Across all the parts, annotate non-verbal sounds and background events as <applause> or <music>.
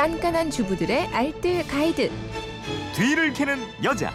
깐깐한 주부들의 알뜰 가이드. 뒤를 캐는 여자.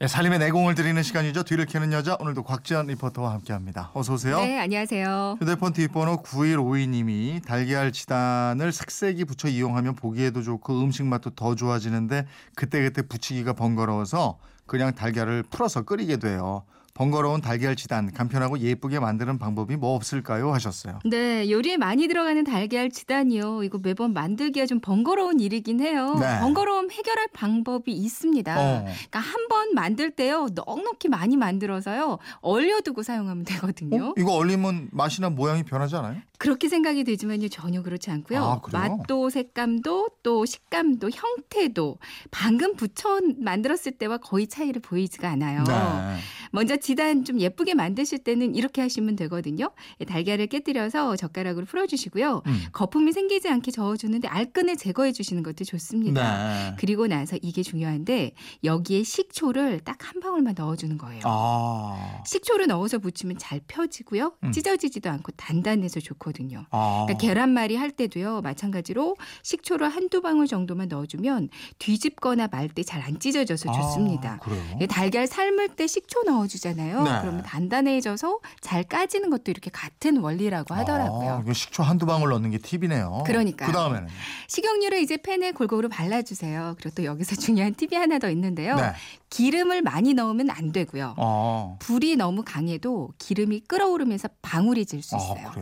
예, 살림의 내공을 드리는 시간이죠. 뒤를 캐는 여자 오늘도 곽지연 리포터와 함께합니다. 어서 오세요. 네, 안녕하세요. 휴대폰 뒷번호 9152님이 달걀 지단을 색색이 붙여 이용하면 보기에도 좋고 음식 맛도 더 좋아지는데 그때그때 붙이기가 번거로워서 그냥 달걀을 풀어서 끓이게 돼요. 번거로운 달걀 지단 간편하고 예쁘게 만드는 방법이 뭐 없을까요? 하셨어요. 네, 요리에 많이 들어가는 달걀 지단이요. 이거 매번 만들기가 좀 번거로운 일이긴 해요. 네. 번거로움 해결할 방법이 있습니다. 어. 그러니까 한 번 만들 때요. 넉넉히 많이 만들어서요. 얼려두고 사용하면 되거든요. 어? 이거 얼리면 맛이나 모양이 변하지 않아요? 그렇게 생각이 되지만요. 전혀 그렇지 않고요. 아? 맛도 색감도 또 식감도 형태도 방금 부쳐 만들었을 때와 거의 차이를 보이지가 않아요. 네. 먼저 지단 좀 예쁘게 만드실 때는 이렇게 하시면 되거든요. 예, 달걀을 깨뜨려서 젓가락으로 풀어주시고요. 음. 거품이 생기지 않게 저어주는데 알끈을 제거해 주시는 것도 좋습니다. 네. 그리고 나서 이게 중요한데 여기에 식초를 딱 한 방울만 넣어주는 거예요. 아. 식초를 넣어서 부치면 잘 펴지고요. 음. 찢어지지도 않고 단단해서 좋거든요. 아. 그러니까 계란말이 할 때도요. 마찬가지로 식초를 한두 방울 정도만 넣어주면 뒤집거나 말 때 잘 안 찢어져서 좋습니다. 아, 그래요? 예, 달걀 삶을 때 식초 넣어 주잖아요. 네. 그러면 단단해져서 잘 까지는 것도 이렇게 같은 원리라고 하더라고요. 아, 식초 한두 방울 넣는 게 팁이네요. 그러니까요. 그 다음에는 식용유를 이제 팬에 골고루 발라주세요. 그리고 또 여기서 <laughs> 중요한 팁이 하나 더 있는데요. 네. 기름을 많이 넣으면 안 되고요. 아. 불이 너무 강해도 기름이 끓어오르면서 방울이 질 수 있어요.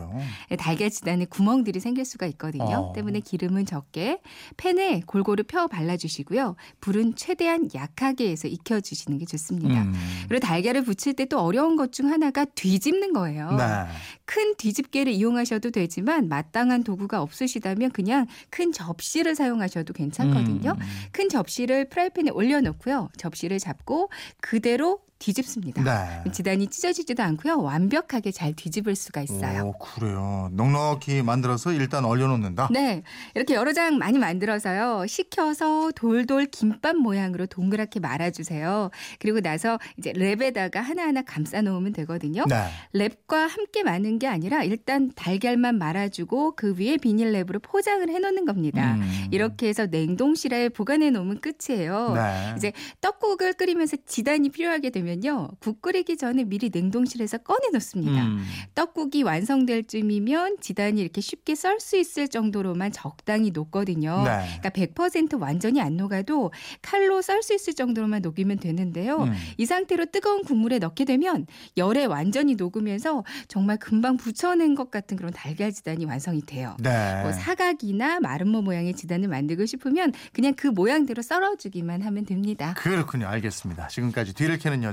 아, 달걀 지단에 구멍들이 생길 수가 있거든요. 어. 때문에 기름은 적게 팬에 골고루 펴 발라주시고요. 불은 최대한 약하게 해서 익혀주시는 게 좋습니다. 음. 그리고 달걀 을 부칠 때또 어려운 것 중 하나가 뒤집는 거예요. 네. 큰 뒤집개를 이용하셔도 되지만 마땅한 도구가 없으시다면 그냥 큰 접시를 사용하셔도 괜찮거든요. 음. 큰 접시를 프라이팬에 올려놓고요. 접시를 잡고 그대로 뒤집습니다. 네. 지단이 찢어지지도 않고요. 완벽하게 잘 뒤집을 수가 있어요. 오, 그래요. 넉넉히 만들어서 일단 얼려놓는다. 네. 이렇게 여러 장 많이 만들어서요. 식혀서 돌돌 김밥 모양으로 동그랗게 말아주세요. 그리고 나서 이제 랩에다가 하나하나 감싸 놓으면 되거든요. 네. 랩과 함께 마는 게 아니라 일단 달걀만 말아주고 그 위에 비닐랩으로 포장을 해놓는 겁니다. 음. 이렇게 해서 냉동실에 보관해 놓으면 끝이에요. 네. 이제 떡국을 끓이면서 지단이 필요하게 되면 요. 국 끓이기 전에 미리 냉동실에서 꺼내 놓습니다. 음. 떡국이 완성될 쯤이면 지단이 이렇게 쉽게 썰 수 있을 정도로만 적당히 녹거든요. 네. 그러니까 100% 완전히 안 녹아도 칼로 썰 수 있을 정도로만 녹이면 되는데요. 음. 이 상태로 뜨거운 국물에 넣게 되면 열에 완전히 녹으면서 정말 금방 부쳐낸 것 같은 그런 달걀 지단이 완성이 돼요. 네. 뭐 사각이나 마름모 모양의 지단을 만들고 싶으면 그냥 그 모양대로 썰어주기만 하면 됩니다. 그렇군요. 알겠습니다. 지금까지 뒤를 캐는 여